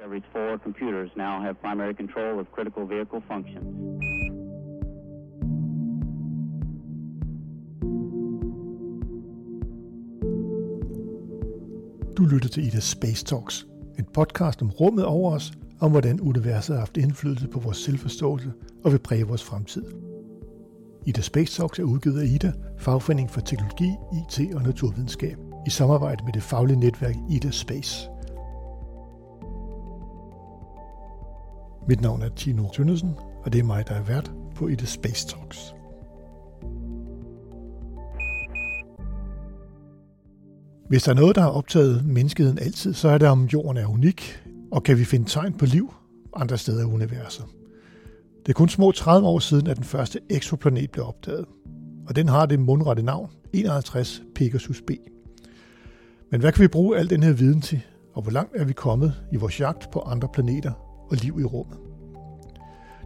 Discovery's four computers now have primary control of critical vehicle functions. Du lytter til Ida Space Talks, en podcast om rummet over os, om hvordan universet har haft indflydelse på vores selvforståelse og vil præge vores fremtid. Ida Space Talks er udgivet af Ida, fagforening for teknologi, IT og naturvidenskab, i samarbejde med det faglige netværk Ida Space. Mit navn er Tino Tønnesen, og det er mig, der er vært på Ida Space Talks. Hvis der er noget, der har optaget menneskeheden altid, så er det, om jorden er unik, og kan vi finde tegn på liv andre steder i universet. Det er kun små 30 år siden, at den første eksoplanet blev opdaget, og den har det mundrette navn 51 Pegasus b. Men hvad kan vi bruge al den her viden til, og hvor langt er vi kommet i vores jagt på andre planeter og liv i rummet?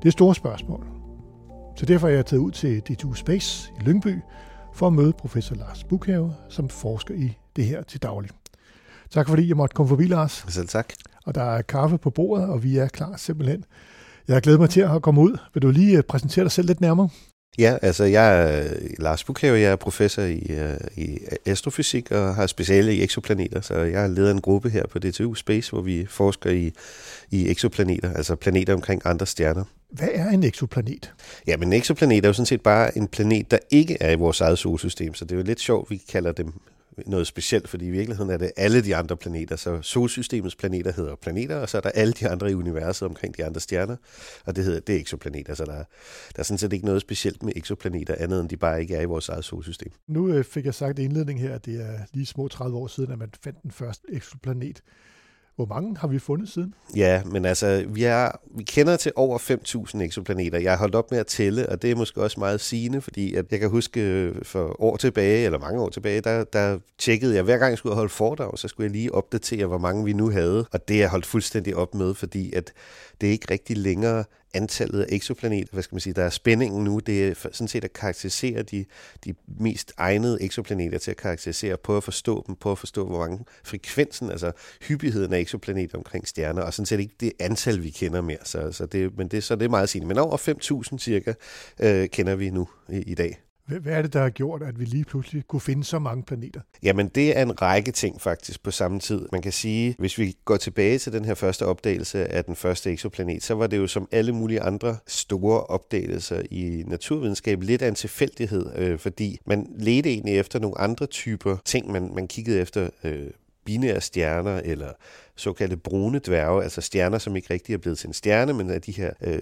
Det er store spørgsmål. Så derfor er jeg taget ud til DTU Space i Lyngby for at møde professor Lars Bukhave, som forsker i det her til daglig. Tak fordi jeg måtte komme forbi, Lars. Selv tak. Og der er kaffe på bordet, og vi er klar simpelthen. Jeg har glædet mig til at komme ud. Vil du lige præsentere dig selv lidt nærmere? Ja, altså jeg er Lars Bukhave, jeg er professor i, øh, i astrofysik og har speciale i eksoplaneter, så jeg leder en gruppe her på DTU Space, hvor vi forsker i, i eksoplaneter, altså planeter omkring andre stjerner. Hvad er en eksoplanet? Ja, men en exoplanet er jo sådan set bare en planet, der ikke er i vores eget solsystem, så det er jo lidt sjovt, vi kalder dem noget specielt, fordi i virkeligheden er det alle de andre planeter. Så solsystemets planeter hedder planeter, og så er der alle de andre i universet omkring de andre stjerner, og det hedder det er exoplaneter. Så der, der er sådan set ikke noget specielt med exoplaneter, andet end de bare ikke er i vores eget solsystem. Nu øh, fik jeg sagt i indledning her, at det er lige små 30 år siden, at man fandt den første exoplanet. Hvor mange har vi fundet siden? Ja, men altså, vi, er, vi kender til over 5.000 eksoplaneter. Jeg har holdt op med at tælle, og det er måske også meget sigende, fordi at jeg kan huske øh, for år tilbage, eller mange år tilbage, der, der tjekkede jeg, hver gang jeg skulle holde foredrag, så skulle jeg lige opdatere, hvor mange vi nu havde. Og det er jeg holdt fuldstændig op med, fordi at det er ikke rigtig længere antallet af eksoplaneter, hvad skal man sige, der er spændingen nu, det er sådan set at karakterisere de, de mest egnede eksoplaneter til at karakterisere, på at forstå dem, på at forstå, hvor mange frekvensen, altså hyppigheden af eksoplaneter omkring stjerner, og sådan set ikke det antal, vi kender mere. Så, så det, men det, så det er meget sigende. Men over 5.000 cirka øh, kender vi nu i, i dag. Hvad er det, der har gjort, at vi lige pludselig kunne finde så mange planeter? Jamen, det er en række ting faktisk på samme tid. Man kan sige, hvis vi går tilbage til den her første opdagelse af den første eksoplanet, så var det jo som alle mulige andre store opdagelser i naturvidenskab lidt af en tilfældighed, øh, fordi man ledte egentlig efter nogle andre typer ting. Man, man kiggede efter øh, binære stjerner eller såkaldte brune dværge, altså stjerner, som ikke rigtig er blevet til en stjerne, men er de her, øh,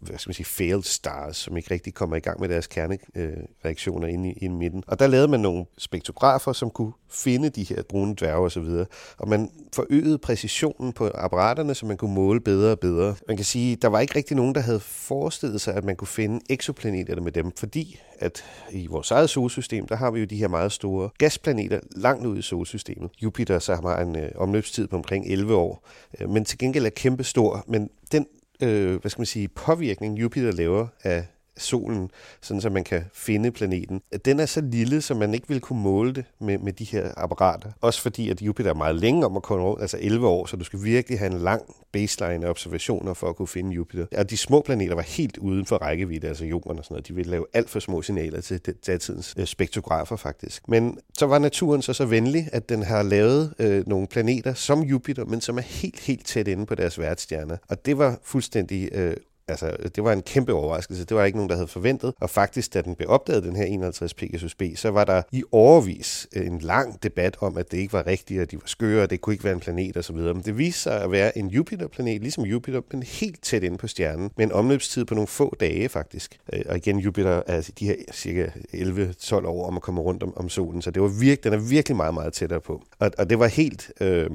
hvad skal man sige, failed stars, som ikke rigtig kommer i gang med deres kernereaktioner øh, inde, i, inde i midten. Og der lavede man nogle spektrografer, som kunne finde de her brune dværge osv., og, og man forøgede præcisionen på apparaterne, så man kunne måle bedre og bedre. Man kan sige, der var ikke rigtig nogen, der havde forestillet sig, at man kunne finde eksoplaneterne med dem, fordi at i vores eget solsystem, der har vi jo de her meget store gasplaneter langt ud i solsystemet. Jupiter så har en øh, omløbstid på omkring 11 år, øh, men til gengæld er kæmpe stor. Men den øh, hvad skal man sige, påvirkning, Jupiter laver af solen, sådan så man kan finde planeten. Den er så lille, så man ikke vil kunne måle det med, med de her apparater. Også fordi, at Jupiter er meget længe om at komme rundt, altså 11 år, så du skal virkelig have en lang baseline af observationer for at kunne finde Jupiter. Og de små planeter var helt uden for rækkevidde, altså jorden og sådan noget. De ville lave alt for små signaler til datidens øh, spektrografer faktisk. Men så var naturen så så venlig, at den har lavet øh, nogle planeter som Jupiter, men som er helt, helt tæt inde på deres værtsstjerner. Og det var fuldstændig øh, altså, det var en kæmpe overraskelse. Det var ikke nogen, der havde forventet. Og faktisk, da den blev opdaget, den her 51 Pegasus B, så var der i overvis øh, en lang debat om, at det ikke var rigtigt, at de var skøre, og det kunne ikke være en planet osv. Men det viste sig at være en Jupiter-planet, ligesom Jupiter, men helt tæt inde på stjernen, med en omløbstid på nogle få dage faktisk. Øh, og igen, Jupiter er de her cirka 11-12 år om at komme rundt om, om solen, så det var virkelig, den er virkelig meget, meget tættere på. Og, og det var helt... Øh,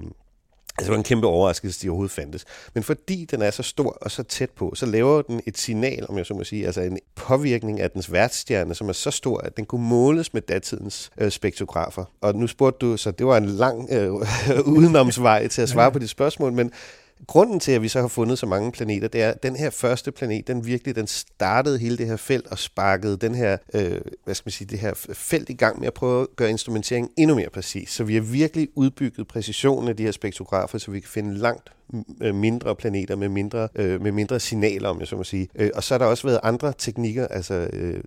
Altså, det var en kæmpe overraskelse, at de overhovedet fandtes. Men fordi den er så stor og så tæt på, så laver den et signal, om jeg så må sige, altså en påvirkning af dens værtsstjerne, som er så stor, at den kunne måles med datidens øh, spektrografer. Og nu spurgte du, så det var en lang øh, udenomsvej til at svare på dit spørgsmål, men grunden til, at vi så har fundet så mange planeter, det er, at den her første planet, den virkelig, den startede hele det her felt og sparkede den her, øh, hvad skal man sige, det her felt i gang med at prøve at gøre instrumenteringen endnu mere præcis. Så vi har virkelig udbygget præcisionen af de her spektrografer, så vi kan finde langt øh, mindre planeter med mindre, øh, med mindre signaler, om jeg så må sige. Øh, og så har der også været andre teknikker, altså øh,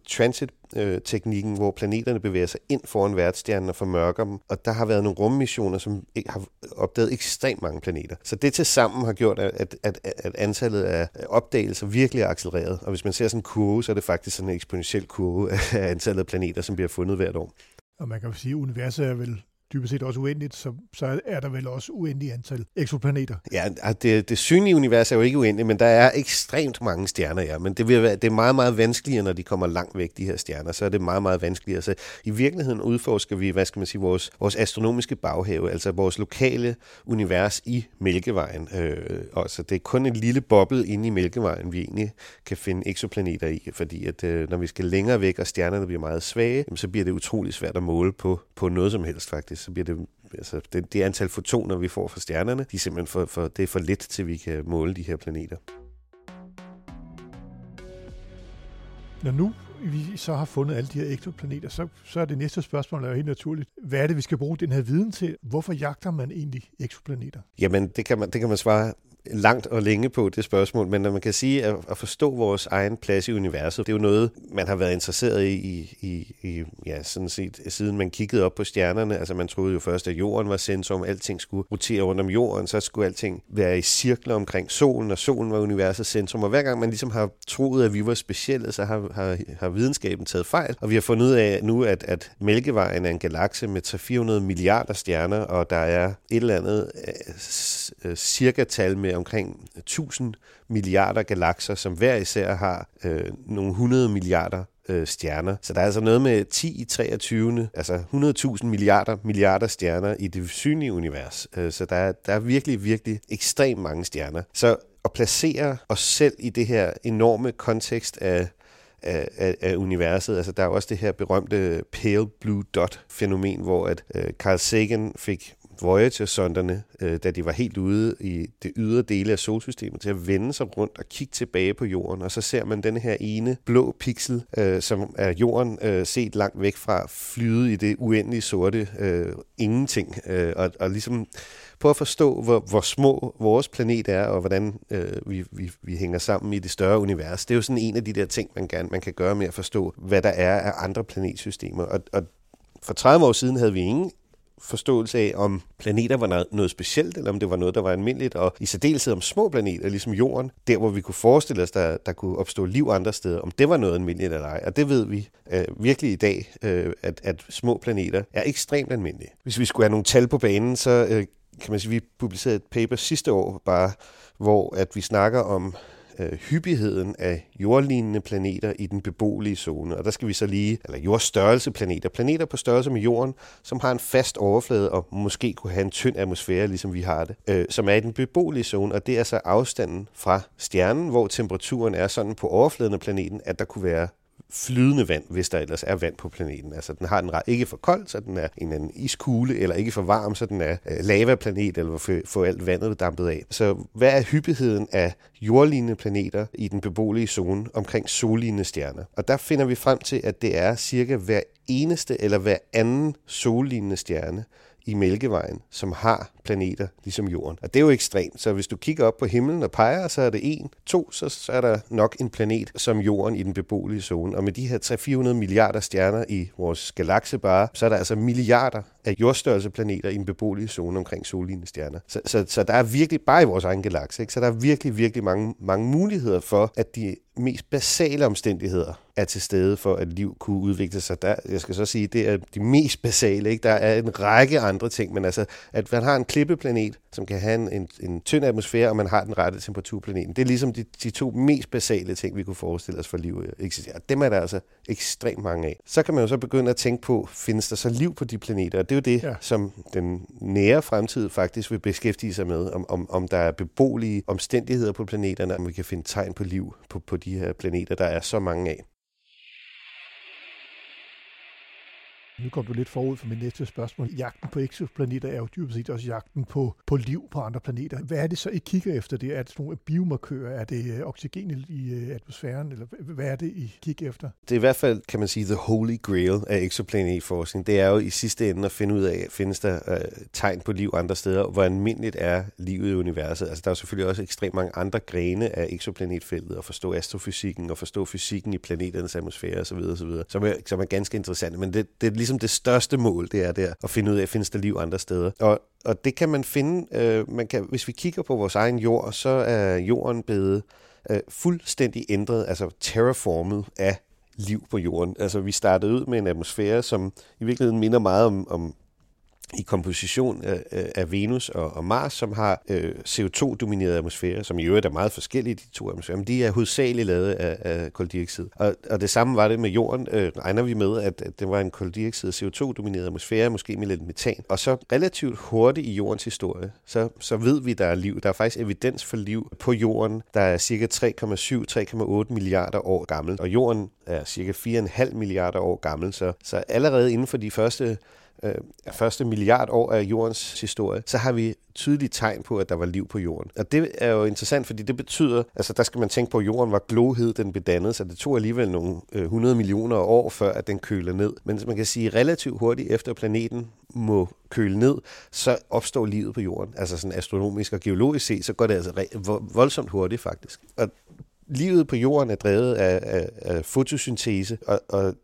øh, teknikken, hvor planeterne bevæger sig ind foran værtsstjernen og formørker dem. Og der har været nogle rummissioner, som har opdaget ekstremt mange planeter. Så det til sammen har gjort, at, at, at antallet af opdagelser virkelig er accelereret. Og hvis man ser sådan en kurve, så er det faktisk sådan en eksponentiel kurve af antallet af planeter, som bliver fundet hvert år. Og man kan jo sige, at universet er vel dybest set også uendeligt, så, så er der vel også uendeligt antal eksoplaneter. Ja, ah, det, det synlige univers er jo ikke uendeligt, men der er ekstremt mange stjerner, ja. Men det, vil være, det er meget, meget vanskeligere, når de kommer langt væk, de her stjerner. Så er det meget, meget vanskeligere. Så i virkeligheden udforsker vi, hvad skal man sige, vores, vores astronomiske baghave, altså vores lokale univers i Mælkevejen. Øh, og så det er kun en lille boble inde i Mælkevejen, vi egentlig kan finde eksoplaneter i, fordi at, øh, når vi skal længere væk, og stjernerne bliver meget svage, så bliver det utrolig svært at måle på, på noget som helst faktisk så bliver det, altså det, det antal fotoner, vi får fra stjernerne, de er simpelthen for, for, det er for lidt, til vi kan måle de her planeter. Når nu vi så har fundet alle de her eksoplaneter, så, så er det næste spørgsmål er helt naturligt. Hvad er det, vi skal bruge den her viden til? Hvorfor jagter man egentlig eksoplaneter? Jamen, det kan man, det kan man svare langt og længe på det spørgsmål, men når man kan sige at, at forstå vores egen plads i universet, det er jo noget, man har været interesseret i, i, i ja, sådan set, siden man kiggede op på stjernerne. Altså man troede jo først, at jorden var centrum, alting skulle rotere rundt om jorden, så skulle alting være i cirkler omkring solen, og solen var universets centrum. Og hver gang man ligesom har troet, at vi var specielle, så har, har, har videnskaben taget fejl. Og vi har fundet ud af nu, at, at Mælkevejen er en galakse med 400 milliarder stjerner, og der er et eller andet øh, øh, cirka-tal med omkring 1000 milliarder galakser, som hver især har øh, nogle 100 milliarder øh, stjerner. Så der er altså noget med 10 i 23. Altså 100.000 milliarder milliarder stjerner i det synlige univers. Øh, så der er, der er virkelig, virkelig ekstremt mange stjerner. Så at placere os selv i det her enorme kontekst af af, af, af universet. Altså, der er også det her berømte pale blue dot-fænomen, hvor at øh, Carl Sagan fik Voyager-sonderne, øh, da de var helt ude i det ydre dele af solsystemet, til at vende sig rundt og kigge tilbage på jorden. Og så ser man den her ene blå pixel, øh, som er jorden øh, set langt væk fra, flyde i det uendelige sorte øh, ingenting. Øh, og, og ligesom prøve at forstå, hvor, hvor små vores planet er, og hvordan øh, vi, vi, vi hænger sammen i det større univers. Det er jo sådan en af de der ting, man, gerne, man kan gøre med at forstå, hvad der er af andre planetsystemer. Og, og for 30 år siden havde vi ingen forståelse af, om planeter var noget specielt, eller om det var noget, der var almindeligt, og i særdeleshed om små planeter, ligesom Jorden, der hvor vi kunne forestille os, der, der kunne opstå liv andre steder, om det var noget almindeligt eller ej. Og det ved vi øh, virkelig i dag, øh, at, at små planeter er ekstremt almindelige. Hvis vi skulle have nogle tal på banen, så øh, kan man sige, vi publicerede et paper sidste år, bare hvor at vi snakker om øh, hyppigheden af jordlignende planeter i den beboelige zone. Og der skal vi så lige, eller jordstørrelse planeter, planeter på størrelse med jorden, som har en fast overflade og måske kunne have en tynd atmosfære, ligesom vi har det, øh, som er i den beboelige zone, og det er så afstanden fra stjernen, hvor temperaturen er sådan på overfladen af planeten, at der kunne være flydende vand, hvis der ellers er vand på planeten. Altså den har den ikke for kold, så den er en anden iskugle, eller ikke for varm, så den er øh, lavaplanet, eller for, for alt vandet dampet af. Så hvad er hyppigheden af jordlignende planeter i den beboelige zone omkring sollignende stjerner? Og der finder vi frem til, at det er cirka hver eneste eller hver anden sollignende stjerne, i Mælkevejen, som har planeter ligesom Jorden. Og det er jo ekstremt, så hvis du kigger op på himlen og peger, så er det en, to, så, så er der nok en planet som Jorden i den beboelige zone. Og med de her 300-400 milliarder stjerner i vores galakse bare, så er der altså milliarder af jordstørrelse planeter i en beboelig zone omkring sollignende stjerner. Så, så, så der er virkelig, bare i vores egen galakse, ikke? så der er virkelig, virkelig mange, mange muligheder for, at de mest basale omstændigheder er til stede for, at liv kunne udvikle sig. Der, jeg skal så sige, det er de mest basale. Ikke? Der er en række andre ting, men altså, at man har en klippeplanet, som kan have en, en, en tynd atmosfære, og man har den rette temperatur på planeten. Det er ligesom de, de to mest basale ting, vi kunne forestille os for liv eksisterer. Dem er der altså ekstremt mange af. Så kan man jo så begynde at tænke på, findes der så liv på de planeter? Og det er jo det, ja. som den nære fremtid faktisk vil beskæftige sig med, om, om, om der er beboelige omstændigheder på planeterne, om vi kan finde tegn på liv på, på de her planeter, der er så mange af. Nu kom du lidt forud for mit næste spørgsmål. Jagten på exoplaneter er jo dybest set også jagten på, på liv på andre planeter. Hvad er det så, I kigger efter det? Er det nogle biomarkører? Er det øh, oxygen i øh, atmosfæren? Eller hvad er det, I kigger efter? Det er i hvert fald, kan man sige, the holy grail af exoplanetforskning. Det er jo i sidste ende at finde ud af, findes der øh, tegn på liv andre steder? Hvor almindeligt er livet i universet? Altså, der er selvfølgelig også ekstremt mange andre grene af exoplanetfeltet, at forstå astrofysikken og forstå fysikken i planeternes atmosfære osv., osv. Som, er, som er ganske interessant. Men det, det er ligesom det største mål, det er der at finde ud af, findes der liv andre steder. Og, og det kan man finde, øh, man kan, hvis vi kigger på vores egen jord, så er jorden blevet øh, fuldstændig ændret, altså terraformet af liv på jorden. Altså vi startede ud med en atmosfære, som i virkeligheden minder meget om, om i komposition af, Venus og, og Mars, som har øh, CO2-dominerede atmosfære, som i øvrigt er meget forskellige, de to atmosfærer, men de er hovedsageligt lavet af, koldioxid. Og, og det samme var det med jorden, øh, regner vi med, at, det var en koldioxid- CO2-domineret atmosfære, måske med lidt metan. Og så relativt hurtigt i jordens historie, så, så ved vi, der er liv. Der er faktisk evidens for liv på jorden, der er cirka 3,7-3,8 milliarder år gammel, og jorden er cirka 4,5 milliarder år gammel, så, så allerede inden for de første øh, første milliard år af jordens historie, så har vi tydelige tegn på, at der var liv på jorden. Og det er jo interessant, fordi det betyder, altså der skal man tænke på, at jorden var glohed, den blev dannet, så det tog alligevel nogle øh, 100 millioner år, før at den køler ned. Men man kan sige, relativt hurtigt efter planeten må køle ned, så opstår livet på jorden. Altså sådan astronomisk og geologisk set, så går det altså voldsomt hurtigt faktisk. Og livet på jorden er drevet af, af, af fotosyntese, og, og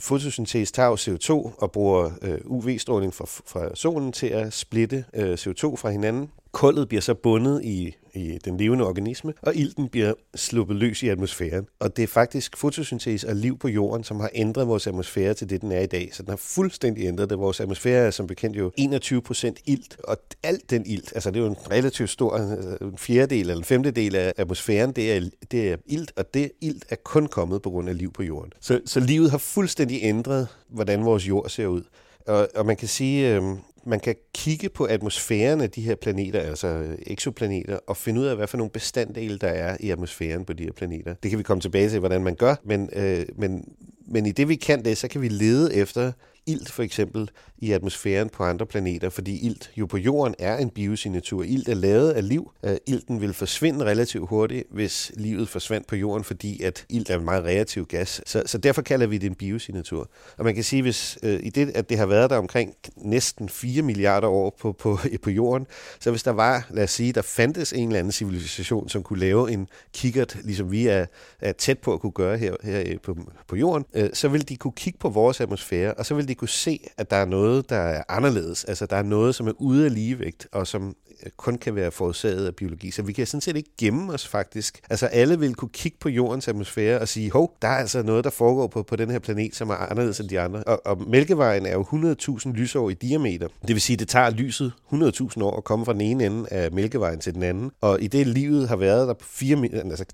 fotosyntese tager CO2 og bruger øh, UV-stråling fra, fra solen til at splitte øh, CO2 fra hinanden. Kullet bliver så bundet i i den levende organisme, og ilten bliver sluppet løs i atmosfæren. Og det er faktisk fotosyntese og liv på jorden, som har ændret vores atmosfære til det, den er i dag. Så den har fuldstændig ændret det. Vores atmosfære er som bekendt jo 21 procent ilt, og alt den ilt, altså det er jo en relativt stor øh, en fjerdedel eller en femtedel af atmosfæren, det er, det er ilt, og det ilt er kun kommet på grund af liv på jorden. Så, så livet har fuldstændig ændret, hvordan vores jord ser ud. Og, og man kan sige, øh, man kan kigge på atmosfæren af de her planeter, altså exoplaneter, og finde ud af, hvad for nogle bestanddele der er i atmosfæren på de her planeter. Det kan vi komme tilbage til, hvordan man gør, men, øh, men, men i det vi kan det, så kan vi lede efter ilt for eksempel i atmosfæren på andre planeter, fordi ilt jo på jorden er en biosignatur. Ilt er lavet af liv. Øh, ilten vil forsvinde relativt hurtigt, hvis livet forsvandt på jorden, fordi at ilt er en meget reaktiv gas. Så, så derfor kalder vi det en biosignatur. Og man kan sige, hvis øh, i det, at det har været der omkring næsten 4 milliarder år på, på, på jorden, så hvis der var, lad os sige, der fandtes en eller anden civilisation, som kunne lave en kikkert, ligesom vi er, er tæt på at kunne gøre her, her øh, på, på jorden, øh, så ville de kunne kigge på vores atmosfære, og så ville de kunne se, at der er noget, der er anderledes. Altså, der er noget, som er ude af ligevægt, og som øh, kun kan være forårsaget af biologi. Så vi kan sådan set ikke gemme os faktisk. Altså alle vil kunne kigge på jordens atmosfære og sige, hov, der er altså noget, der foregår på, på den her planet, som er anderledes end de andre. Og, og Mælkevejen er jo 100.000 lysår i diameter. Det vil sige, det tager lyset 100.000 år at komme fra den ene ende af Mælkevejen til den anden. Og i det livet har været der på 4, altså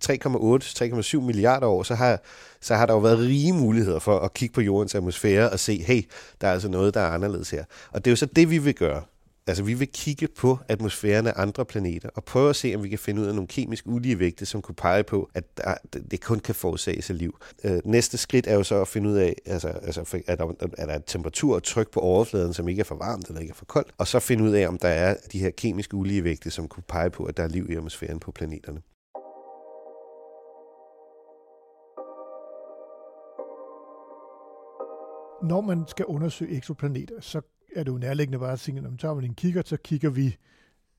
3,8-3,7 milliarder år, så har, så har der jo været rige muligheder for at kigge på jordens atmosfære og se, hey, der er altså noget, der er anderledes her. Og det er jo så det, vi vil gøre. Altså, vi vil kigge på atmosfæren af andre planeter og prøve at se, om vi kan finde ud af nogle kemisk uligevægte, som kunne pege på, at der, det kun kan forårsages af liv. Øh, næste skridt er jo så at finde ud af, altså, altså er, der, er der temperatur og tryk på overfladen, som ikke er for varmt eller ikke er for koldt, og så finde ud af, om der er de her kemiske uligevægte, som kunne pege på, at der er liv i atmosfæren på planeterne. Når man skal undersøge eksoplaneter, så er det jo nærliggende bare at sige, når man tager en kigger, så kigger vi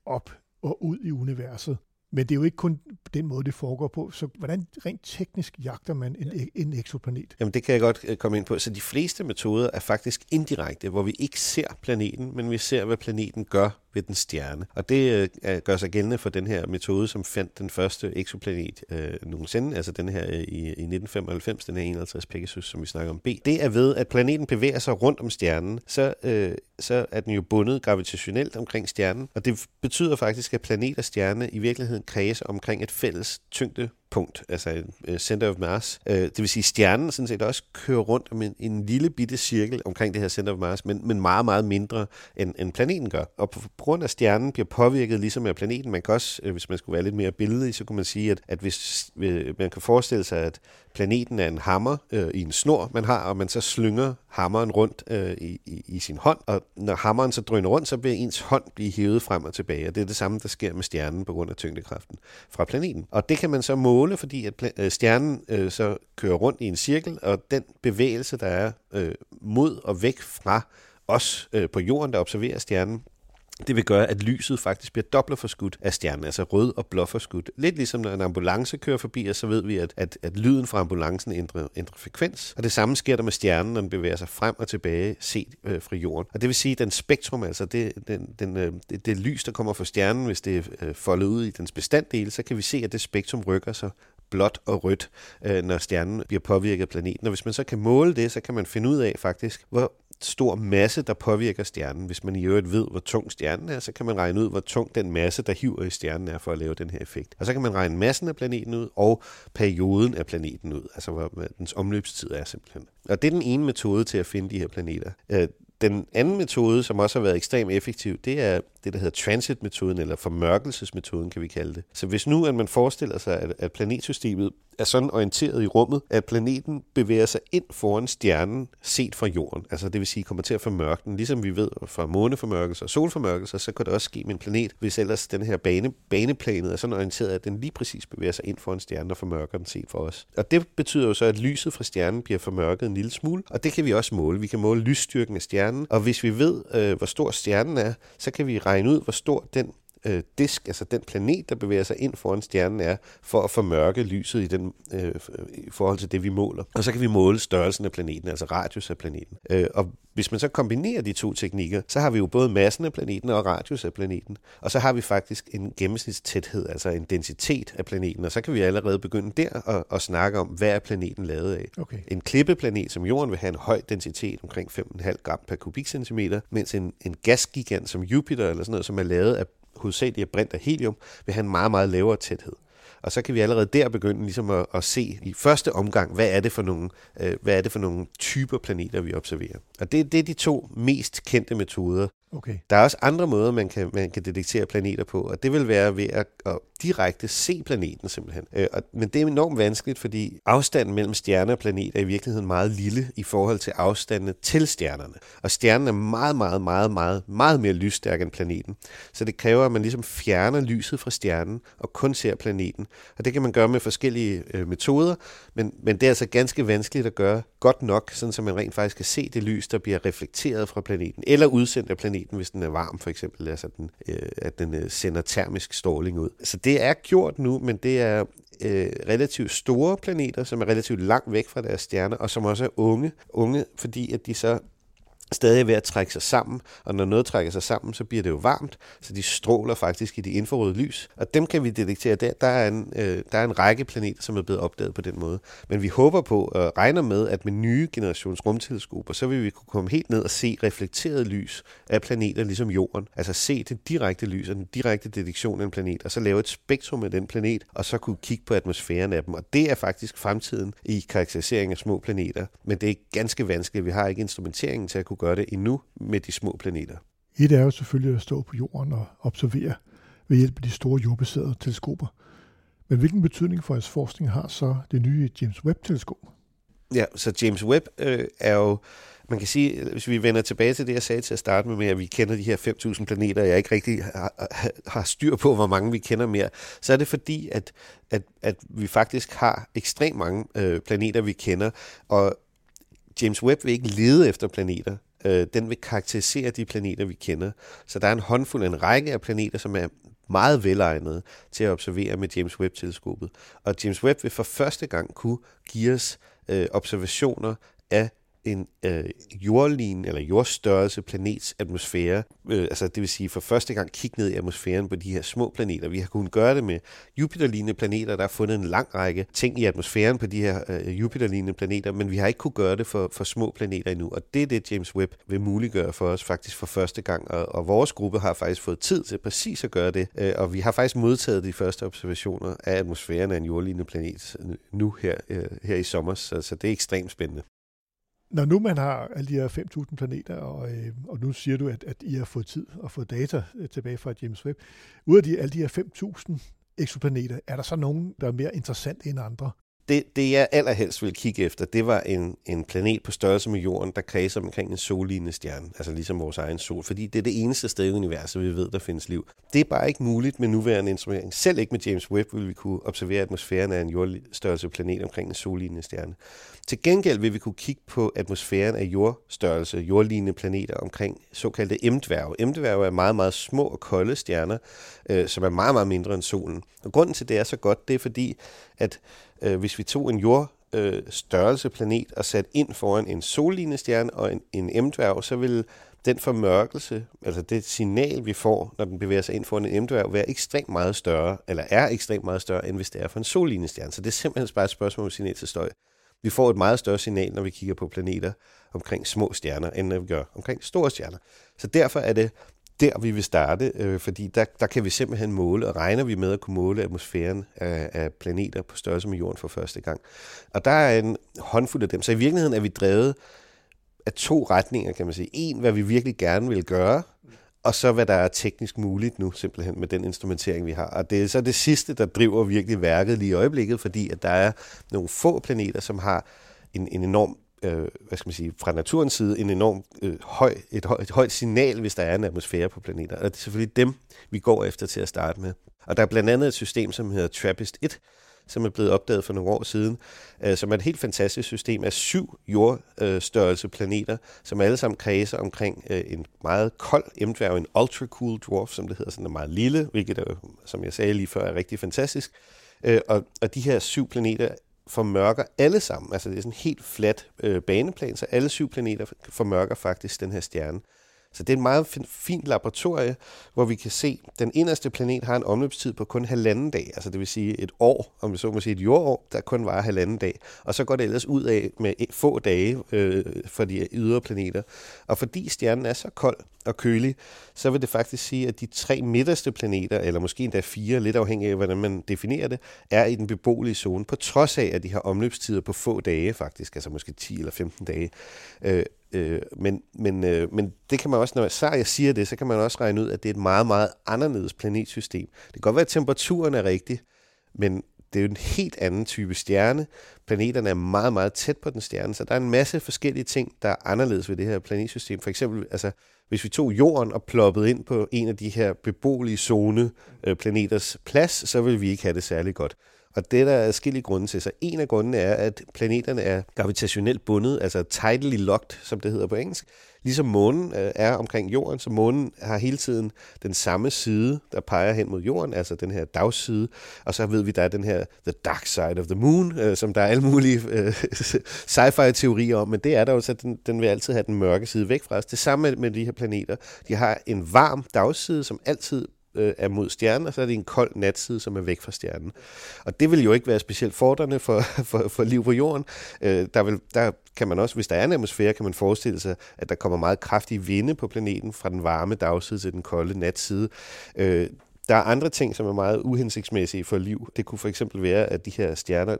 op og ud i universet. Men det er jo ikke kun den måde, det foregår på. Så hvordan rent teknisk jagter man en, ja. en eksoplanet? Jamen det kan jeg godt øh, komme ind på. Så de fleste metoder er faktisk indirekte, hvor vi ikke ser planeten, men vi ser, hvad planeten gør ved den stjerne. Og det øh, gør sig gældende for den her metode, som fandt den første eksoplanet øh, nogensinde, altså den her øh, i, i 1995, den her 51 Pegasus, som vi snakker om B. Det er ved, at planeten bevæger sig rundt om stjernen, så, øh, så er den jo bundet gravitationelt omkring stjernen, og det betyder faktisk, at planet og stjerne i virkeligheden kredser omkring et fælles tyngde punkt, altså øh, center of mass. Øh, det vil sige, at stjernen sådan set også kører rundt om en, en lille bitte cirkel omkring det her center of mass, men, men meget, meget mindre end, end planeten gør. Og på grund af stjernen bliver påvirket ligesom af planeten, man kan også, øh, hvis man skulle være lidt mere billedlig, så kunne man sige, at, at hvis man kan forestille sig, at planeten er en hammer øh, i en snor, man har, og man så slynger hammeren rundt øh, i, i, i sin hånd, og når hammeren så drøner rundt, så bliver ens hånd blive hævet frem og tilbage, og det er det samme, der sker med stjernen på grund af tyngdekraften fra planeten. Og det kan man så måle, fordi at øh, stjernen øh, så kører rundt i en cirkel, og den bevægelse, der er øh, mod og væk fra os øh, på jorden, der observerer stjernen, det vil gøre, at lyset faktisk bliver dobbelt forskudt af stjernen, altså rød og blå forskudt. Lidt ligesom når en ambulance kører forbi, så ved vi, at, at, at lyden fra ambulancen ændrer, ændrer frekvens. Og det samme sker der med stjernen, når den bevæger sig frem og tilbage set øh, fra jorden. Og det vil sige, at den spektrum, altså det, den, den, øh, det, det lys, der kommer fra stjernen, hvis det er øh, foldet ud i dens bestanddele, så kan vi se, at det spektrum rykker sig blåt og rødt, øh, når stjernen bliver påvirket af planeten. Og hvis man så kan måle det, så kan man finde ud af faktisk, hvor stor masse, der påvirker stjernen. Hvis man i øvrigt ved, hvor tung stjernen er, så kan man regne ud, hvor tung den masse, der hiver i stjernen er for at lave den her effekt. Og så kan man regne massen af planeten ud, og perioden af planeten ud, altså hvor dens omløbstid er simpelthen. Og det er den ene metode til at finde de her planeter. Øh, den anden metode, som også har været ekstremt effektiv, det er det, der hedder transitmetoden, eller formørkelsesmetoden, kan vi kalde det. Så hvis nu, at man forestiller sig, at, at planetsystemet er sådan orienteret i rummet, at planeten bevæger sig ind foran stjernen set fra jorden. Altså det vil sige, kommer til at formørke den. Ligesom vi ved fra måneformørkelser og solformørkelser, så kan det også ske med en planet, hvis ellers den her bane, baneplanet er sådan orienteret, at den lige præcis bevæger sig ind foran stjernen og formørker den set for os. Og det betyder jo så, at lyset fra stjernen bliver formørket en lille smule, og det kan vi også måle. Vi kan måle lysstyrken af stjernen, og hvis vi ved, øh, hvor stor stjernen er, så kan vi regne ud, hvor stor den øh, disk, altså den planet, der bevæger sig ind foran stjernen, er for at formørke lyset i, den, øh, i forhold til det, vi måler. Og så kan vi måle størrelsen af planeten, altså radius af planeten. Øh, og hvis man så kombinerer de to teknikker, så har vi jo både massen af planeten og radius af planeten. Og så har vi faktisk en gennemsnitstæthed, altså en densitet af planeten. Og så kan vi allerede begynde der at, at snakke om, hvad er planeten lavet af. Okay. En klippeplanet som Jorden vil have en høj densitet, omkring 5,5 gram per kubikcentimeter, mens en, en gasgigant som Jupiter, eller sådan noget, som er lavet af hovedsageligt er brint af helium, vil have en meget, meget lavere tæthed. Og så kan vi allerede der begynde ligesom at, at se i første omgang, hvad er det for nogle, øh, hvad er det for nogle typer planeter, vi observerer. Og det, det er de to mest kendte metoder. Okay. Der er også andre måder, man kan, man kan detektere planeter på, og det vil være ved at, at direkte se planeten simpelthen. Øh, og, men det er enormt vanskeligt, fordi afstanden mellem stjerne og planet er i virkeligheden meget lille i forhold til afstandene til stjernerne. Og stjernen er meget, meget, meget, meget, meget mere lysstærk end planeten. Så det kræver, at man ligesom fjerner lyset fra stjernen og kun ser planeten. Og det kan man gøre med forskellige øh, metoder, men, men det er altså ganske vanskeligt at gøre godt nok, sådan så man rent faktisk kan se det lys, der bliver reflekteret fra planeten, eller udsendt af planeten, hvis den er varm for eksempel, altså den, øh, at den øh, sender termisk stråling ud. Så det er gjort nu, men det er øh, relativt store planeter, som er relativt langt væk fra deres stjerner, og som også er unge, unge fordi at de så stadig ved at trække sig sammen, og når noget trækker sig sammen, så bliver det jo varmt, så de stråler faktisk i det infrarøde lys, og dem kan vi detektere der. Der er en, øh, der er en række planeter, som er blevet opdaget på den måde. Men vi håber på og regner med, at med nye generations rumteleskoper, så vil vi kunne komme helt ned og se reflekteret lys af planeter ligesom Jorden. Altså se det direkte lys og den direkte detektion af en planet, og så lave et spektrum af den planet, og så kunne kigge på atmosfæren af dem. Og det er faktisk fremtiden i karakterisering af små planeter. Men det er ganske vanskeligt. Vi har ikke instrumenteringen til at kunne gøre det endnu med de små planeter. Et er jo selvfølgelig at stå på jorden og observere ved hjælp af de store jordbaserede teleskoper. Men hvilken betydning for jeres forskning har så det nye James Webb-teleskop? Ja, så James Webb øh, er jo, man kan sige, hvis vi vender tilbage til det, jeg sagde til at starte med, med at vi kender de her 5.000 planeter, og jeg ikke rigtig har, har styr på, hvor mange vi kender mere, så er det fordi, at, at, at vi faktisk har ekstremt mange øh, planeter, vi kender, og James Webb vil ikke lede efter planeter øh, den vil karakterisere de planeter, vi kender. Så der er en håndfuld, en række af planeter, som er meget velegnede til at observere med James Webb-teleskopet. Og James Webb vil for første gang kunne give os øh, observationer af en øh, jordlin eller jordstørrelse planets atmosfære. Øh, altså det vil sige for første gang kigge ned i atmosfæren på de her små planeter. Vi har kunnet gøre det med Jupiter-lignende planeter. Der er fundet en lang række ting i atmosfæren på de her øh, Jupiter-lignende planeter, men vi har ikke kunne gøre det for, for små planeter endnu. Og det er det, James Webb vil muliggøre for os faktisk for første gang. Og, og vores gruppe har faktisk fået tid til præcis at gøre det. Øh, og vi har faktisk modtaget de første observationer af atmosfæren af en jordlignende planet nu her, øh, her i sommer. Så, så det er ekstremt spændende. Når nu man har alle de her 5.000 planeter, og, øh, og nu siger du, at, at I har fået tid og fået data øh, tilbage fra James Webb, ud af de, alle de her 5.000 eksoplaneter, er der så nogen, der er mere interessant end andre? det, det jeg allerhelst vil kigge efter, det var en, en planet på størrelse med jorden, der kredser omkring en sollignende stjerne, altså ligesom vores egen sol, fordi det er det eneste sted i universet, vi ved, der findes liv. Det er bare ikke muligt med nuværende instrumentering. Selv ikke med James Webb vil vi kunne observere atmosfæren af en jordstørrelse planet omkring en sollignende stjerne. Til gengæld vil vi kunne kigge på atmosfæren af jordstørrelse, jordlignende planeter omkring såkaldte M-dværge. M-dværge er meget, meget små og kolde stjerner, øh, som er meget, meget mindre end solen. Og grunden til, det er så godt, det er fordi, at øh, hvis vi tog en jord øh, størrelse planet og sat ind foran en sollignende stjerne og en, en M-dværg, så vil den formørkelse, altså det signal, vi får, når den bevæger sig ind foran en M-dværg, være ekstremt meget større, eller er ekstremt meget større, end hvis det er for en sollignende stjerne. Så det er simpelthen bare et spørgsmål om signal til støj. Vi får et meget større signal, når vi kigger på planeter omkring små stjerner, end når vi gør omkring store stjerner. Så derfor er det der, vi vil starte, øh, fordi der, der kan vi simpelthen måle, og regner vi med at kunne måle atmosfæren af, af planeter på størrelse med jorden for første gang. Og der er en håndfuld af dem. Så i virkeligheden er vi drevet af to retninger, kan man sige. En, hvad vi virkelig gerne vil gøre, og så hvad der er teknisk muligt nu, simpelthen med den instrumentering, vi har. Og det er så det sidste, der driver virkelig værket lige i øjeblikket, fordi at der er nogle få planeter, som har en, en enorm øh, hvad skal man sige, fra naturens side en enorm øh, høj, et, høj, et højt signal, hvis der er en atmosfære på planeter. Og det er selvfølgelig dem, vi går efter til at starte med. Og der er blandt andet et system, som hedder TRAPPIST-1, som er blevet opdaget for nogle år siden, øh, som er et helt fantastisk system af syv jordstørrelse planeter, som alle sammen kredser omkring øh, en meget kold M-dværg, en ultra-cool dwarf, som det hedder, sådan er meget lille, hvilket er, som jeg sagde lige før, er rigtig fantastisk. Øh, og, og de her syv planeter formørker alle sammen. Altså det er sådan en helt flat øh, baneplan, så alle syv planeter formørker faktisk den her stjerne. Så det er et meget fint laboratorie, hvor vi kan se, at den inderste planet har en omløbstid på kun halvanden dag, altså det vil sige et år, om vi så må sige et jordår, der kun varer halvanden dag. Og så går det ellers ud af med e- få dage øh, for de ydre planeter. Og fordi stjernen er så kold og kølig, så vil det faktisk sige, at de tre midterste planeter, eller måske endda fire, lidt afhængig af hvordan man definerer det, er i den beboelige zone, på trods af, at de har omløbstider på få dage faktisk, altså måske 10 eller 15 dage. Øh, Øh, men, men, øh, men det kan man også, når så jeg siger det, så kan man også regne ud, at det er et meget, meget anderledes planetsystem. Det kan godt være, at temperaturen er rigtig, men det er jo en helt anden type stjerne. Planeterne er meget, meget tæt på den stjerne, så der er en masse forskellige ting, der er anderledes ved det her planetsystem. For eksempel, altså, hvis vi tog jorden og ploppede ind på en af de her beboelige zone øh, planeters plads, så ville vi ikke have det særlig godt. Og det der er der forskellige grunde til. Så en af grundene er, at planeterne er gravitationelt bundet, altså tidally locked, som det hedder på engelsk. Ligesom månen øh, er omkring jorden, så månen har hele tiden den samme side, der peger hen mod jorden, altså den her dagside. Og så ved vi, der er den her The Dark Side of the Moon, øh, som der er alle mulige øh, sci-fi-teorier om, men det er der jo, så den, den vil altid have den mørke side væk fra os. Det samme med, med de her planeter. De har en varm dagside, som altid øh, er mod stjernen, og så er det en kold natside, som er væk fra stjernen. Og det vil jo ikke være specielt fordrende for, for, for liv på jorden. Øh, der, vil, der kan man også, hvis der er en atmosfære, kan man forestille sig, at der kommer meget kraftige vinde på planeten fra den varme dagside til den kolde natside. Øh, der er andre ting, som er meget uhensigtsmæssige for liv. Det kunne for eksempel være, at de her stjerner,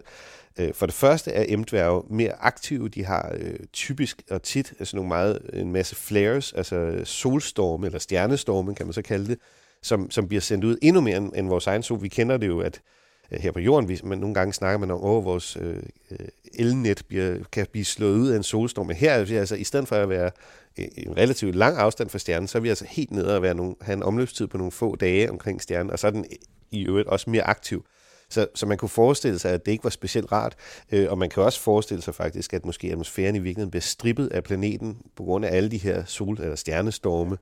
øh, for det første er M-dværge mere aktive. De har øh, typisk og tit altså nogle meget, en masse flares, altså solstorme eller stjernestorme, kan man så kalde det, som, som bliver sendt ud endnu mere end, end vores egen sol. Vi kender det jo, at øh, her på jorden, vi, man, nogle gange snakker man om, at vores øh, øh, elnet bliver, kan blive slået ud af en solstorm. Men her er vi altså, i stedet for at være øh, en relativt lang afstand fra stjernen, så er vi altså helt nede og være nogle, have en omløbstid på nogle få dage omkring stjernen, og så er den i øvrigt også mere aktiv. Så, så man kunne forestille sig, at det ikke var specielt rart, øh, og man kan også forestille sig faktisk, at måske atmosfæren i virkeligheden bliver strippet af planeten på grund af alle de her sol- eller stjernestorme,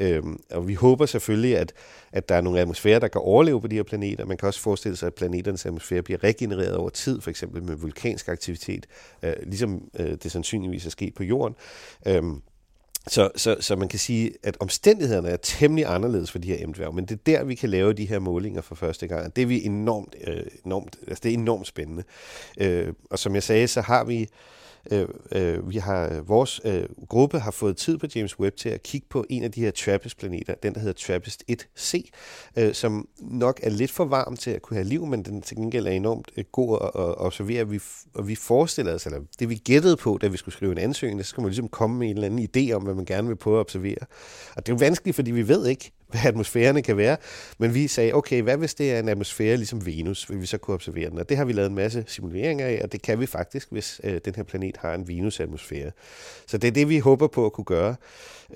Øhm, og vi håber selvfølgelig, at, at der er nogle atmosfærer, der kan overleve på de her planeter. Man kan også forestille sig, at planeternes atmosfære bliver regenereret over tid, for eksempel med vulkansk aktivitet, øh, ligesom øh, det sandsynligvis er sket på jorden. Øhm, så, så, så man kan sige, at omstændighederne er temmelig anderledes for de her emdværge, men det er der, vi kan lave de her målinger for første gang. Det er vi enormt, øh, enormt, altså det er enormt spændende. Øh, og som jeg sagde, så har vi Øh, øh, vi har øh, vores øh, gruppe har fået tid på James Webb til at kigge på en af de her TRAPPIST-planeter, den der hedder TRAPPIST-1c, øh, som nok er lidt for varm til at kunne have liv, men den til gengæld er enormt øh, god at, at observere. Vi, og vi forestiller os, eller det vi gættede på, da vi skulle skrive en ansøgning, så skal man ligesom komme med en eller anden idé om, hvad man gerne vil prøve at observere. Og det er jo vanskeligt, fordi vi ved ikke, hvad atmosfærerne kan være. Men vi sagde, okay, hvad hvis det er en atmosfære ligesom Venus, vil vi så kunne observere den? Og det har vi lavet en masse simuleringer af, og det kan vi faktisk, hvis øh, den her planet har en Venus-atmosfære. Så det er det, vi håber på at kunne gøre.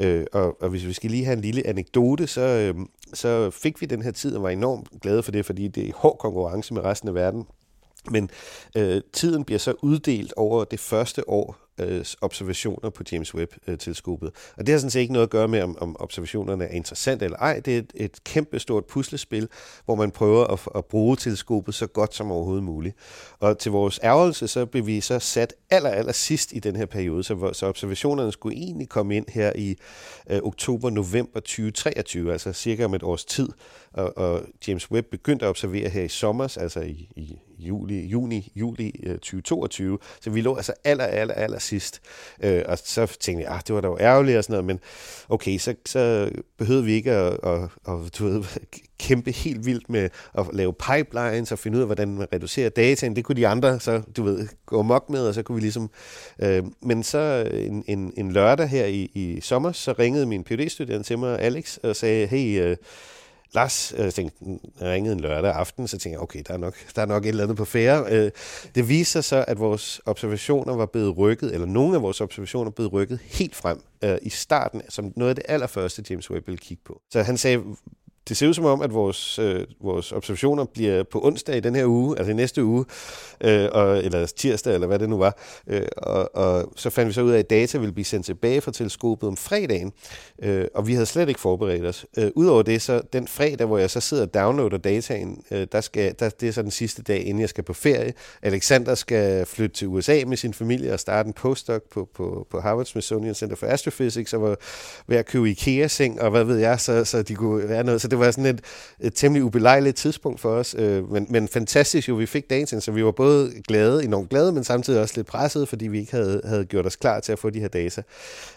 Øh, og, og hvis vi skal lige have en lille anekdote, så, øh, så fik vi den her tid og var enormt glade for det, fordi det er i hård konkurrence med resten af verden. Men øh, tiden bliver så uddelt over det første år øh, observationer på James Webb-teleskopet. Øh, og det har sådan set ikke noget at gøre med, om, om observationerne er interessante eller ej. Det er et, et kæmpe stort puslespil, hvor man prøver at, at bruge teleskopet så godt som overhovedet muligt. Og til vores ærgelse, så blev vi så sat aller, aller sidst i den her periode, så, så observationerne skulle egentlig komme ind her i øh, oktober-november 2023, altså cirka om et års tid. Og, og James Webb begyndte at observere her i sommer, altså i, i juli, juni, juli øh, 2022. Så vi lå altså aller, aller, aller sidst. Øh, og så tænkte jeg, ah, det var da jo ærgerligt og sådan noget, men okay, så, så behøvede vi ikke at, at, at du ved, kæmpe helt vildt med at lave pipelines og finde ud af, hvordan man reducerer dataen. Det kunne de andre så, du ved, gå mok med, og så kunne vi ligesom... Øh, men så en, en, en lørdag her i, i sommer, så ringede min PhD-studerende til mig, Alex, og sagde, hey, øh, Lars, øh, jeg tænkte, mm, ringede en lørdag aften, så tænkte jeg, okay, der er nok, der er nok et eller andet på færre. Øh, det viser sig så, at vores observationer var blevet rykket, eller nogle af vores observationer blev rykket helt frem øh, i starten, som noget af det allerførste, James Webb ville kigge på. Så han sagde, det ser ud som om, at vores, øh, vores observationer bliver på onsdag i den her uge, altså i næste uge, øh, og, eller tirsdag, eller hvad det nu var. Øh, og, og så fandt vi så ud af, at data ville blive sendt tilbage fra teleskopet om fredagen, øh, og vi havde slet ikke forberedt os. Øh, Udover det, så den fredag, hvor jeg så sidder og downloader dataen, øh, der skal, der, det er så den sidste dag, inden jeg skal på ferie. Alexander skal flytte til USA med sin familie og starte en postdoc på, på, på Harvard Smithsonian Center for Astrophysics, og var ved at købe IKEA-seng, og hvad ved jeg, så, så de kunne være noget. Så det var sådan et, et temmelig ubelejligt tidspunkt for os, øh, men, men fantastisk jo, vi fik dataen, så vi var både glade, enormt glade, men samtidig også lidt presset, fordi vi ikke havde, havde gjort os klar til at få de her data.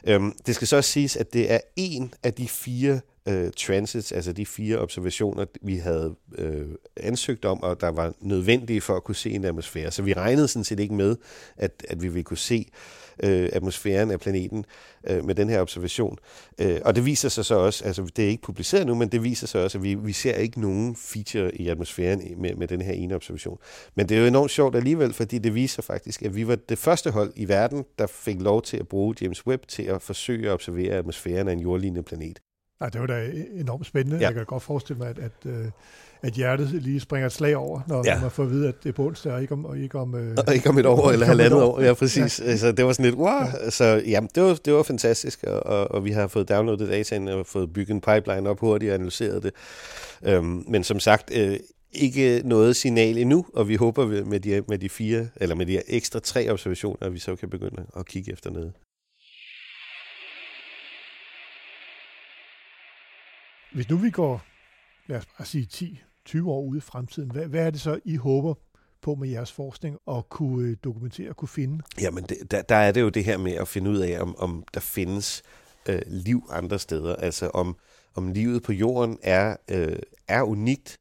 Øh, det skal så også siges, at det er en af de fire øh, transits, altså de fire observationer, vi havde øh, ansøgt om, og der var nødvendige for at kunne se en atmosfære. Så vi regnede sådan set ikke med, at, at vi ville kunne se øh, atmosfæren af planeten øh, med den her observation. Øh, og det viser sig så også, altså det er ikke publiceret nu, men det viser sig også, at vi, vi ser ikke nogen feature i atmosfæren med, med den her ene observation. Men det er jo enormt sjovt alligevel, fordi det viser faktisk, at vi var det første hold i verden, der fik lov til at bruge James Webb til at forsøge at observere atmosfæren af en jordlignende planet. Nej, det var da enormt spændende. Ja. Jeg kan godt forestille mig, at, at, øh, at hjertet lige springer et slag over, når ja. man får at vide, at det er på onsdag, og ikke om, og ikke om, øh, og ikke om et år eller halvandet år. år. Ja, præcis. Ja. Altså, det var sådan lidt, wow. Ja. Så ja, det var, det var fantastisk, og, og, og vi har fået downloadet dataen og fået bygget en pipeline op hurtigt og analyseret det. Øhm, men som sagt, øh, ikke noget signal endnu, og vi håber med de, med de fire, eller med de ekstra tre observationer, at vi så kan begynde at kigge efter noget. Hvis nu vi går, lad os bare sige 20 år ude i fremtiden, hvad, hvad er det så, I håber på med jeres forskning at kunne øh, dokumentere og kunne finde? Jamen, det, der, der er det jo det her med at finde ud af, om, om der findes øh, liv andre steder. Altså om, om livet på jorden er, øh, er unikt.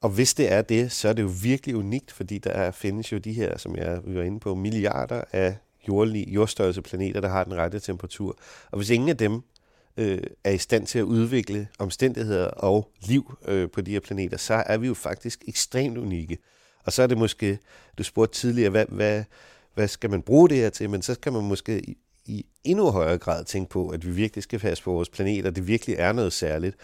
Og hvis det er det, så er det jo virkelig unikt, fordi der er, findes jo de her, som jeg var inde på, milliarder af jordlig, jordstørrelse planeter, der har den rette temperatur. Og hvis ingen af dem øh, er i stand til at udvikle omstændigheder og liv øh, på de her planeter, så er vi jo faktisk ekstremt unikke. Og så er det måske, du spurgte tidligere, hvad, hvad, hvad skal man bruge det her til, men så skal man måske i, i endnu højere grad tænke på, at vi virkelig skal passe på vores planet, og det virkelig er noget særligt.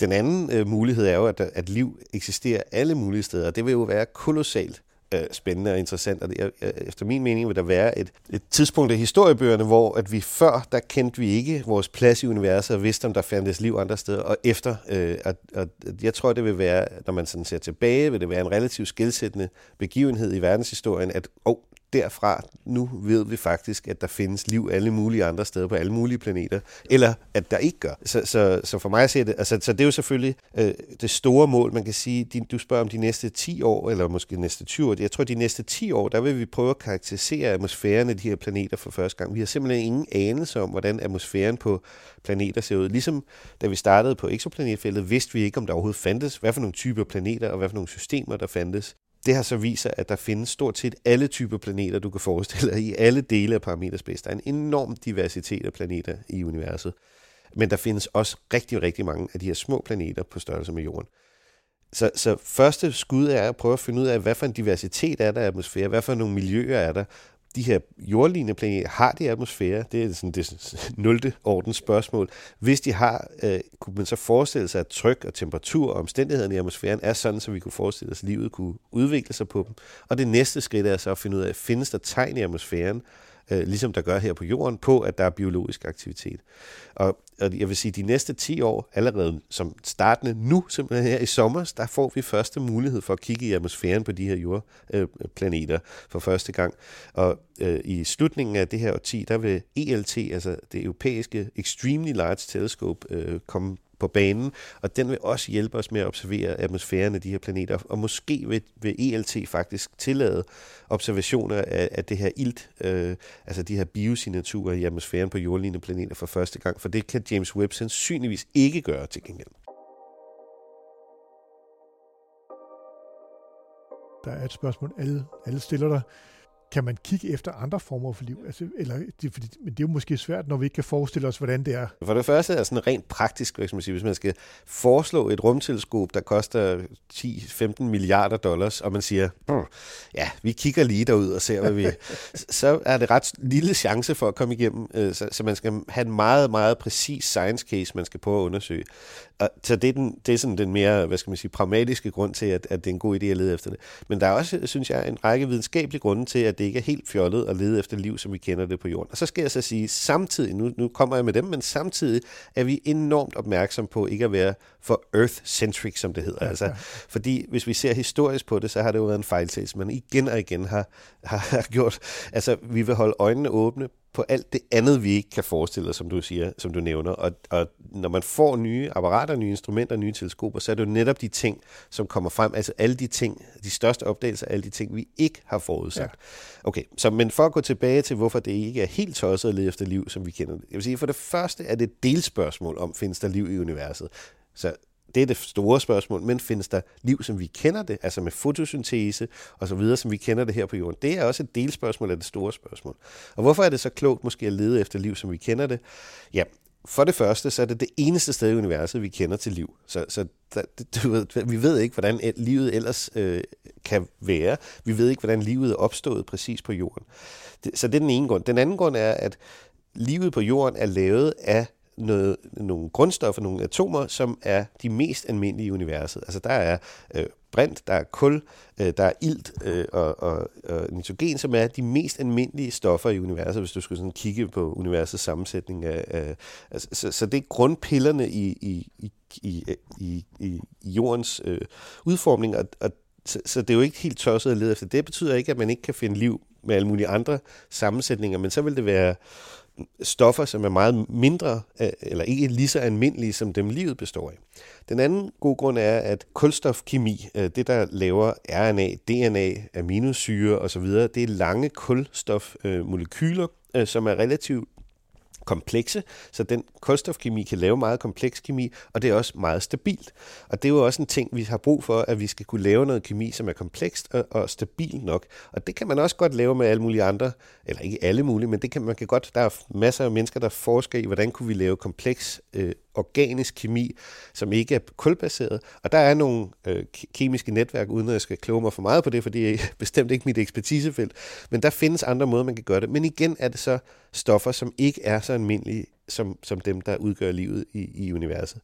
Den anden øh, mulighed er jo, at, at liv eksisterer alle mulige steder, og det vil jo være kolossalt øh, spændende og interessant. Og det, øh, efter min mening vil der være et, et tidspunkt i historiebøgerne, hvor at vi før, der kendte vi ikke vores plads i universet og vidste, om der fandtes liv andre steder. Og efter, øh, at, at, jeg tror, det vil være, når man sådan ser tilbage, vil det være en relativt skilsættende begivenhed i verdenshistorien, at oh, derfra, nu ved vi faktisk, at der findes liv alle mulige andre steder på alle mulige planeter, eller at der ikke gør. Så, så, så for mig ser det, altså, så det er jo selvfølgelig øh, det store mål, man kan sige, din, du spørger om de næste 10 år, eller måske næste 20 år, jeg tror, de næste 10 år, der vil vi prøve at karakterisere atmosfæren af de her planeter for første gang. Vi har simpelthen ingen anelse om, hvordan atmosfæren på planeter ser ud. Ligesom da vi startede på exoplanetfeltet, vidste vi ikke, om der overhovedet fandtes, hvad for nogle typer planeter og hvad for nogle systemer der fandtes det har så vist sig, at der findes stort set alle typer planeter, du kan forestille dig, i alle dele af parameterspace. Der er en enorm diversitet af planeter i universet. Men der findes også rigtig, rigtig mange af de her små planeter på størrelse med Jorden. Så, så første skud er at prøve at finde ud af, hvad for en diversitet er der i atmosfæren, hvad for nogle miljøer er der, de her jordlignende planeter, har de atmosfære? Det er sådan det 0. ordens spørgsmål. Hvis de har, øh, kunne man så forestille sig, at tryk og temperatur og omstændighederne i atmosfæren er sådan, så vi kunne forestille os, at livet kunne udvikle sig på dem. Og det næste skridt er så at finde ud af, findes der tegn i atmosfæren, øh, ligesom der gør her på jorden, på at der er biologisk aktivitet. Og, og jeg vil sige, de næste 10 år, allerede som startende nu, simpelthen her i sommer, der får vi første mulighed for at kigge i atmosfæren på de her jordplaneter øh, for første gang. Og øh, i slutningen af det her årti, der vil ELT, altså det europæiske Extremely Large Telescope, øh, komme på banen, og den vil også hjælpe os med at observere atmosfæren af de her planeter, og måske vil, vil ELT faktisk tillade observationer af, af det her ilt, øh, altså de her biosignaturer i atmosfæren på jordlignende planeter for første gang, for det kan James Webb sandsynligvis ikke gøre til gengæld. Der er et spørgsmål, alle, alle stiller dig kan man kigge efter andre former for liv? Altså, eller, det, fordi, men det er jo måske svært, når vi ikke kan forestille os, hvordan det er. For det første er sådan rent praktisk, skal man sige, hvis man skal foreslå et rumteleskop, der koster 10-15 milliarder dollars, og man siger, ja, vi kigger lige derud og ser, hvad vi... så er det ret lille chance for at komme igennem, øh, så, så man skal have en meget, meget præcis science case, man skal prøve at undersøge. Og, så det er, den, det er sådan den mere, hvad skal man sige, pragmatiske grund til, at, at det er en god idé at lede efter det. Men der er også, synes jeg, en række videnskabelige grunde til, at det ikke er helt fjollet at lede efter liv, som vi kender det på jorden. Og så skal jeg så sige, samtidig, nu, nu kommer jeg med dem, men samtidig er vi enormt opmærksom på ikke at være for earth-centric, som det hedder. Ja, altså, ja. Fordi hvis vi ser historisk på det, så har det jo været en fejltagelse, man igen og igen har, har, har gjort. Altså, vi vil holde øjnene åbne på alt det andet, vi ikke kan forestille os, som du siger, som du nævner. Og, og når man får nye apparater, nye instrumenter, nye teleskoper, så er det jo netop de ting, som kommer frem. Altså alle de ting, de største opdagelser, alle de ting, vi ikke har forudsat. Ja. Okay, så men for at gå tilbage til, hvorfor det ikke er helt tosset at lede efter liv, som vi kender det. Jeg vil sige, for det første er det et delspørgsmål om, findes der liv i universet. Så det er det store spørgsmål, men findes der liv, som vi kender det, altså med fotosyntese og så videre, som vi kender det her på jorden? Det er også et delspørgsmål af det store spørgsmål. Og hvorfor er det så klogt måske at lede efter liv, som vi kender det? Ja, for det første, så er det det eneste sted i universet, vi kender til liv. Så, så der, du ved, vi ved ikke, hvordan livet ellers øh, kan være. Vi ved ikke, hvordan livet er opstået præcis på jorden. Det, så det er den ene grund. Den anden grund er, at livet på jorden er lavet af noget, nogle grundstoffer, nogle atomer, som er de mest almindelige i universet. Altså der er øh, brint, der er kul, øh, der er ilt øh, og, og, og nitrogen, som er de mest almindelige stoffer i universet, hvis du skulle sådan kigge på universets sammensætning. Af, af, altså, så, så det er grundpillerne i, i, i, i, i, i jordens øh, udformning, og, og så, så det er jo ikke helt tosset at lede efter. Det betyder ikke, at man ikke kan finde liv med alle mulige andre sammensætninger, men så vil det være stoffer, som er meget mindre, øh, eller ikke lige så almindelige, som dem livet består af. Den anden god grund er, at kulstofkemi, øh, det der laver RNA, DNA, aminosyre osv., det er lange kulstofmolekyler, øh, som er relativt komplekse, så den kulstofkemi kan lave meget kompleks kemi, og det er også meget stabilt. Og det er jo også en ting, vi har brug for, at vi skal kunne lave noget kemi, som er komplekst og, og stabilt nok. Og det kan man også godt lave med alle mulige andre, eller ikke alle mulige, men det kan man kan godt, der er masser af mennesker, der forsker i, hvordan kunne vi lave kompleks øh, organisk kemi, som ikke er kulbaseret. Og der er nogle øh, kemiske netværk, uden at jeg skal kloge mig for meget på det, for det er bestemt ikke mit ekspertisefelt. Men der findes andre måder, man kan gøre det. Men igen er det så stoffer, som ikke er så almindelige som, som dem, der udgør livet i, i universet.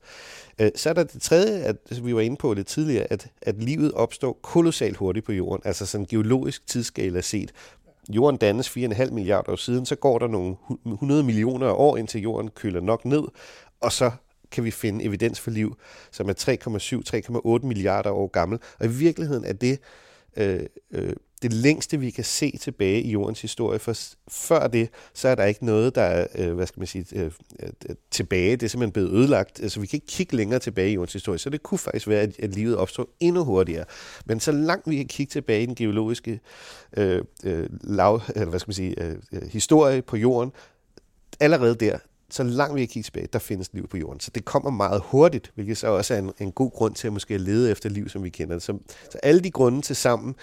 Øh, så er der det tredje, at, som vi var inde på lidt tidligere, at, at livet opstår kolossalt hurtigt på jorden, altså sådan geologisk tidsskala set. Jorden dannes 4,5 milliarder år siden, så går der nogle 100 millioner år, indtil jorden køler nok ned, og så kan vi finde evidens for liv, som er 3,7-3,8 milliarder år gammel. Og i virkeligheden er det øh, øh, det længste, vi kan se tilbage i jordens historie. For før det, så er der ikke noget, der er, øh, hvad skal man sige, øh, øh, tilbage. Det er simpelthen blevet ødelagt. Altså, vi kan ikke kigge længere tilbage i jordens historie, så det kunne faktisk være, at, at livet opstod endnu hurtigere. Men så langt vi kan kigge tilbage i den geologiske øh, øh, lav, eller hvad skal man sige, øh, øh historie på jorden, allerede der, så langt vi kan kigge tilbage, der findes liv på jorden. Så det kommer meget hurtigt, hvilket så også er en, en god grund til at måske lede efter liv, som vi kender det. Så, så alle de grunde til sammen,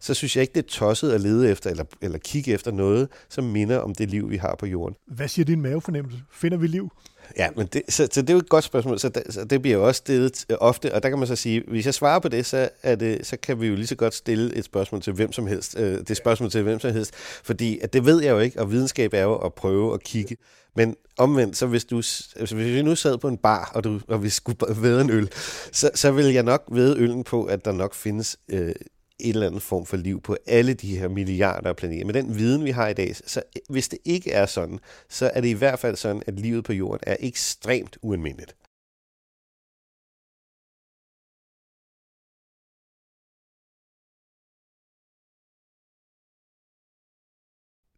så synes jeg ikke, det er tosset at lede efter, eller, eller kigge efter noget, som minder om det liv, vi har på jorden. Hvad siger din mavefornemmelse? Finder vi liv? Ja, men det, så, så det er jo et godt spørgsmål, så, det, så det bliver jo også stillet ofte, og der kan man så sige, hvis jeg svarer på det, så, er det, så kan vi jo lige så godt stille et spørgsmål til hvem som helst. Øh, det spørgsmål til hvem som helst, fordi at det ved jeg jo ikke, og videnskab er jo at prøve at kigge. Men omvendt, så hvis, du, altså hvis vi nu sad på en bar, og, du, og vi skulle væde en øl, så, så vil jeg nok væde øllen på, at der nok findes øh, en eller anden form for liv på alle de her milliarder af planeter. Med den viden, vi har i dag, så hvis det ikke er sådan, så er det i hvert fald sådan, at livet på jorden er ekstremt ualmindeligt.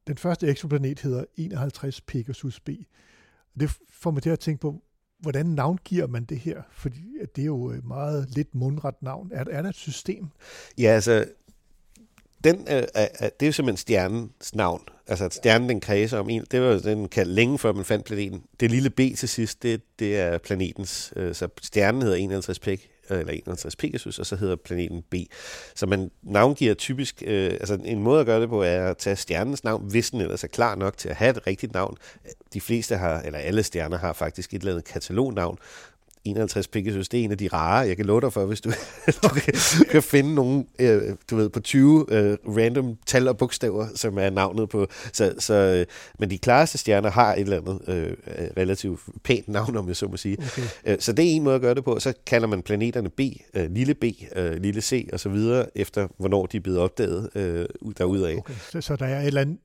Den første eksoplanet hedder 51 Pegasus b. Det får mig til at tænke på, hvordan navngiver man det her? Fordi det er jo et meget lidt mundret navn. Er, er der et system? Ja, altså, den, øh, er, det er jo simpelthen stjernens navn. Altså, at stjernen den kredser om en, det var den kaldt længe før man fandt planeten. Det lille B til sidst, det, det er planetens, øh, så stjernen hedder 51 Peg, eller 51 Pegasus, og så hedder planeten B. Så man navngiver typisk, øh, altså en måde at gøre det på, er at tage stjernens navn, hvis den ellers er klar nok til at have et rigtigt navn. De fleste har, eller alle stjerner har faktisk et eller andet katalognavn, 51 Pegasus, det er en af de rare. Jeg kan love dig for, hvis du, du kan, kan finde nogen, øh, du ved, på 20 øh, random tal og bogstaver, som er navnet på. Så, så, øh, men de klareste stjerner har et eller andet øh, relativt pænt navn, om jeg så må sige. Okay. Øh, så det er en måde at gøre det på. Så kalder man planeterne B, øh, lille b, øh, lille c og så videre, efter hvornår de er blevet opdaget øh, derudaf. Okay. Så, så der er et eller andet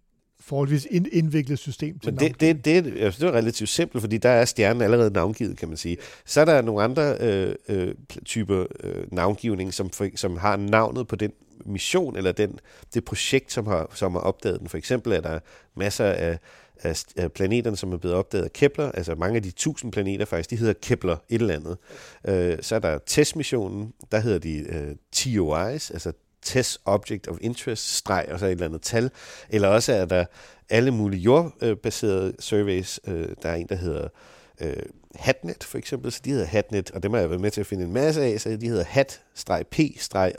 forholdsvis indviklet system til Men det, det, det, altså, det er relativt simpelt, fordi der er stjernen allerede navngivet, kan man sige. Så er der nogle andre øh, øh, typer øh, navngivning, som, for, som har navnet på den mission, eller den, det projekt, som har, som har opdaget den. For eksempel er der masser af, af, af planeterne, som er blevet opdaget af Kepler, altså mange af de tusind planeter faktisk, de hedder Kepler et eller andet. Øh, så er der testmissionen, der hedder de øh, TOIs, altså test object of interest, streg og så et eller andet tal. Eller også er der alle mulige jordbaserede surveys. Øh, der er en, der hedder øh, HatNet for eksempel, så de hedder HatNet, og dem har jeg været med til at finde en masse af, så de hedder hat-p,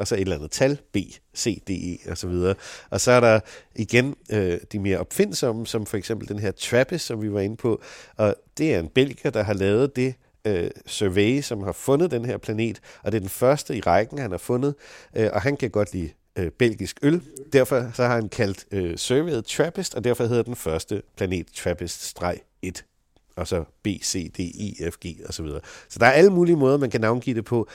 og så et eller andet tal, b, c, d, e, og så videre. Og så er der igen øh, de mere opfindsomme, som for eksempel den her TRAPPIST, som vi var inde på, og det er en belgier, der har lavet det øh, survey, som har fundet den her planet, og det er den første i rækken, han har fundet, øh, og han kan godt lide øh, belgisk øl. Derfor så har han kaldt øh, surveyet Trappist, og derfor hedder den første planet Trappist-1 og så B, C, D, E, F, G og så videre. Så der er alle mulige måder, man kan navngive det på.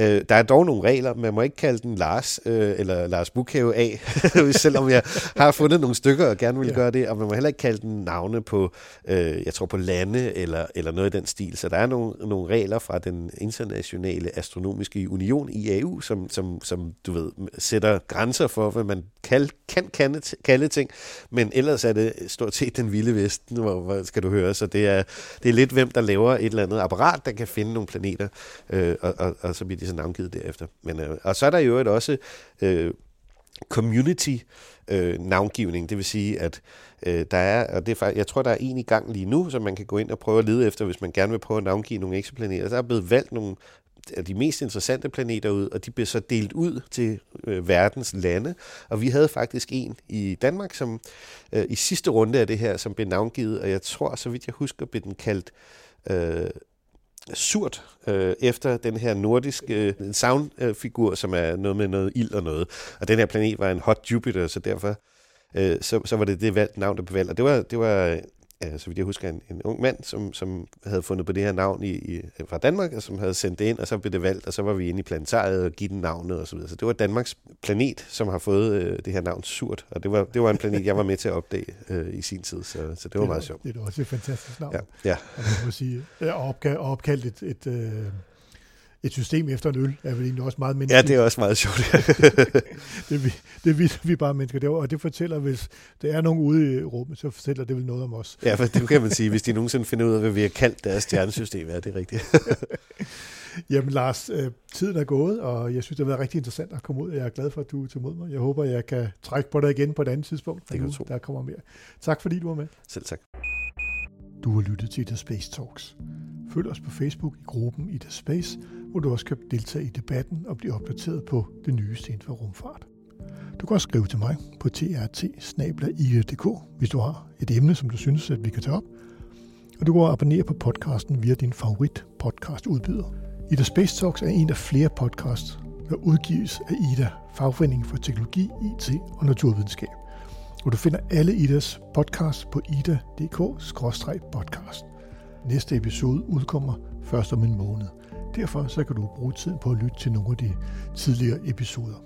Øh, der er dog nogle regler. Man må ikke kalde den Lars øh, eller Lars Bukhave A, selvom jeg har fundet nogle stykker og gerne vil ja. gøre det. Og man må heller ikke kalde den navne på, øh, jeg tror på lande eller, eller noget i den stil. Så der er nogle, nogle regler fra den internationale astronomiske union, IAU, som, som, som du ved, sætter grænser for, hvad man kan, kan kalde, kalde ting. Men ellers er det stort set den vilde vesten, hvor, hvor skal du høre. Så det er, det er lidt, hvem der laver et eller andet apparat, der kan finde nogle planeter, øh, og, og, og så bliver de så navngivet derefter. Men, øh, og så er der jo øvrigt også øh, community øh, navngivning, det vil sige, at øh, der er, og det er faktisk, jeg tror, der er en i gang lige nu, som man kan gå ind og prøve at lede efter, hvis man gerne vil prøve at navngive nogle eksoplaneter. Der er blevet valgt nogle de mest interessante planeter ud, og de blev så delt ud til øh, verdens lande. Og vi havde faktisk en i Danmark, som øh, i sidste runde af det her, som blev navngivet, og jeg tror, så vidt jeg husker, blev den kaldt øh, surt øh, efter den her nordiske øh, soundfigur, som er noget med noget ild og noget. Og den her planet var en hot Jupiter, så derfor øh, så, så var det det valgt, navn, der blev valgt. Og det var, det var så vidt jeg husker, en, en ung mand, som, som havde fundet på det her navn i, i, fra Danmark, og som havde sendt det ind, og så blev det valgt, og så var vi inde i planetariet og give den navnet og så videre. Så det var Danmarks planet, som har fået øh, det her navn Surt, og det var, det var en planet, jeg var med til at opdage øh, i sin tid, så, så det var det meget sjovt. Det er også et fantastisk navn. Ja, ja. Og man må sige, opkaldt, opkaldt et, et, øh, et system efter en øl er vel egentlig også meget menneskeligt. Ja, det er også meget sjovt. det, vi, det vi, vi bare mennesker. Det, og det fortæller, hvis der er nogen ude i rummet, så fortæller det vel noget om os. ja, for det kan man sige, hvis de nogensinde finder ud af, hvad vi har kaldt deres stjernesystem. Ja, det er rigtigt. Jamen Lars, øh, tiden er gået, og jeg synes, det har været rigtig interessant at komme ud. Jeg er glad for, at du er til mod mig. Jeg håber, jeg kan trække på dig igen på et andet tidspunkt. Det kan nu, Der kommer mere. Tak fordi du var med. Selv tak. Du har lyttet til The Space Talks. Følg os på Facebook i gruppen i The Space, hvor du også kan deltage i debatten og blive opdateret på det nyeste inden for rumfart. Du kan også skrive til mig på trt hvis du har et emne, som du synes, at vi kan tage op. og du kan abonnere på podcasten via din favorit podcast udbyder. Ida Space Talks er en af flere podcasts, der udgives af Ida, Fagforeningen for Teknologi, IT og Naturvidenskab. Og du finder alle Idas podcasts på ida.dk-podcast. Næste episode udkommer først om en måned. Derfor så kan du bruge tid på at lytte til nogle af de tidligere episoder.